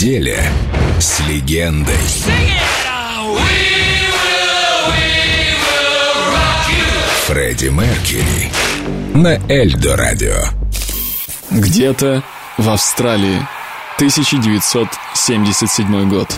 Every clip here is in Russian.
неделе с легендой. Фредди Меркьюри на Эльдо Радио. Где-то в Австралии 1977 год.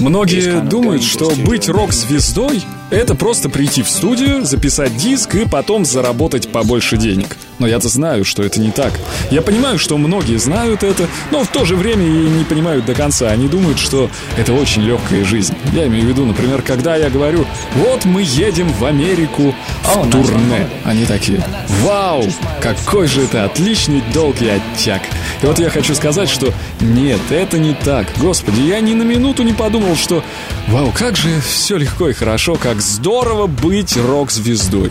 Многие думают, что быть рок-звездой — это просто прийти в студию, записать диск и потом заработать побольше денег. Но я-то знаю, что это не так. Я понимаю, что многие знают это, но в то же время и не понимают до конца. Они думают, что это очень легкая жизнь. Я имею в виду, например, когда я говорю, вот мы едем в Америку в турне. Они такие, вау, какой же это отличный долгий оттяг. И вот я хочу сказать, что нет, это не так. Господи, я ни на минуту не подумал, что вау, как же все легко и хорошо, как здорово быть рок-звездой.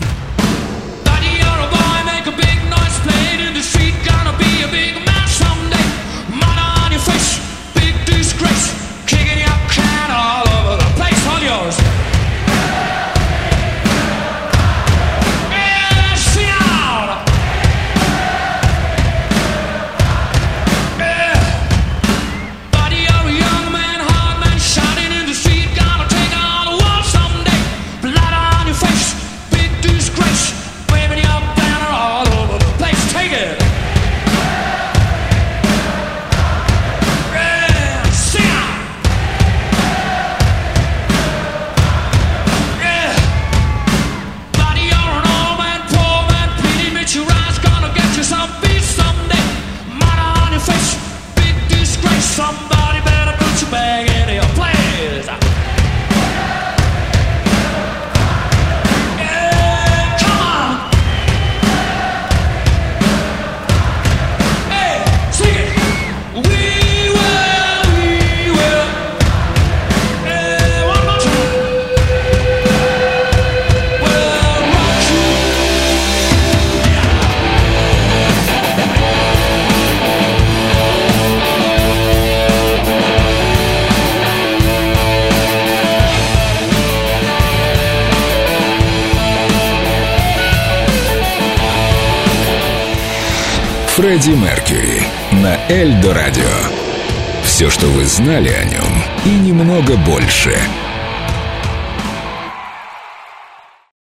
Фредди Меркьюри на Эльдо Радио. Все, что вы знали о нем, и немного больше –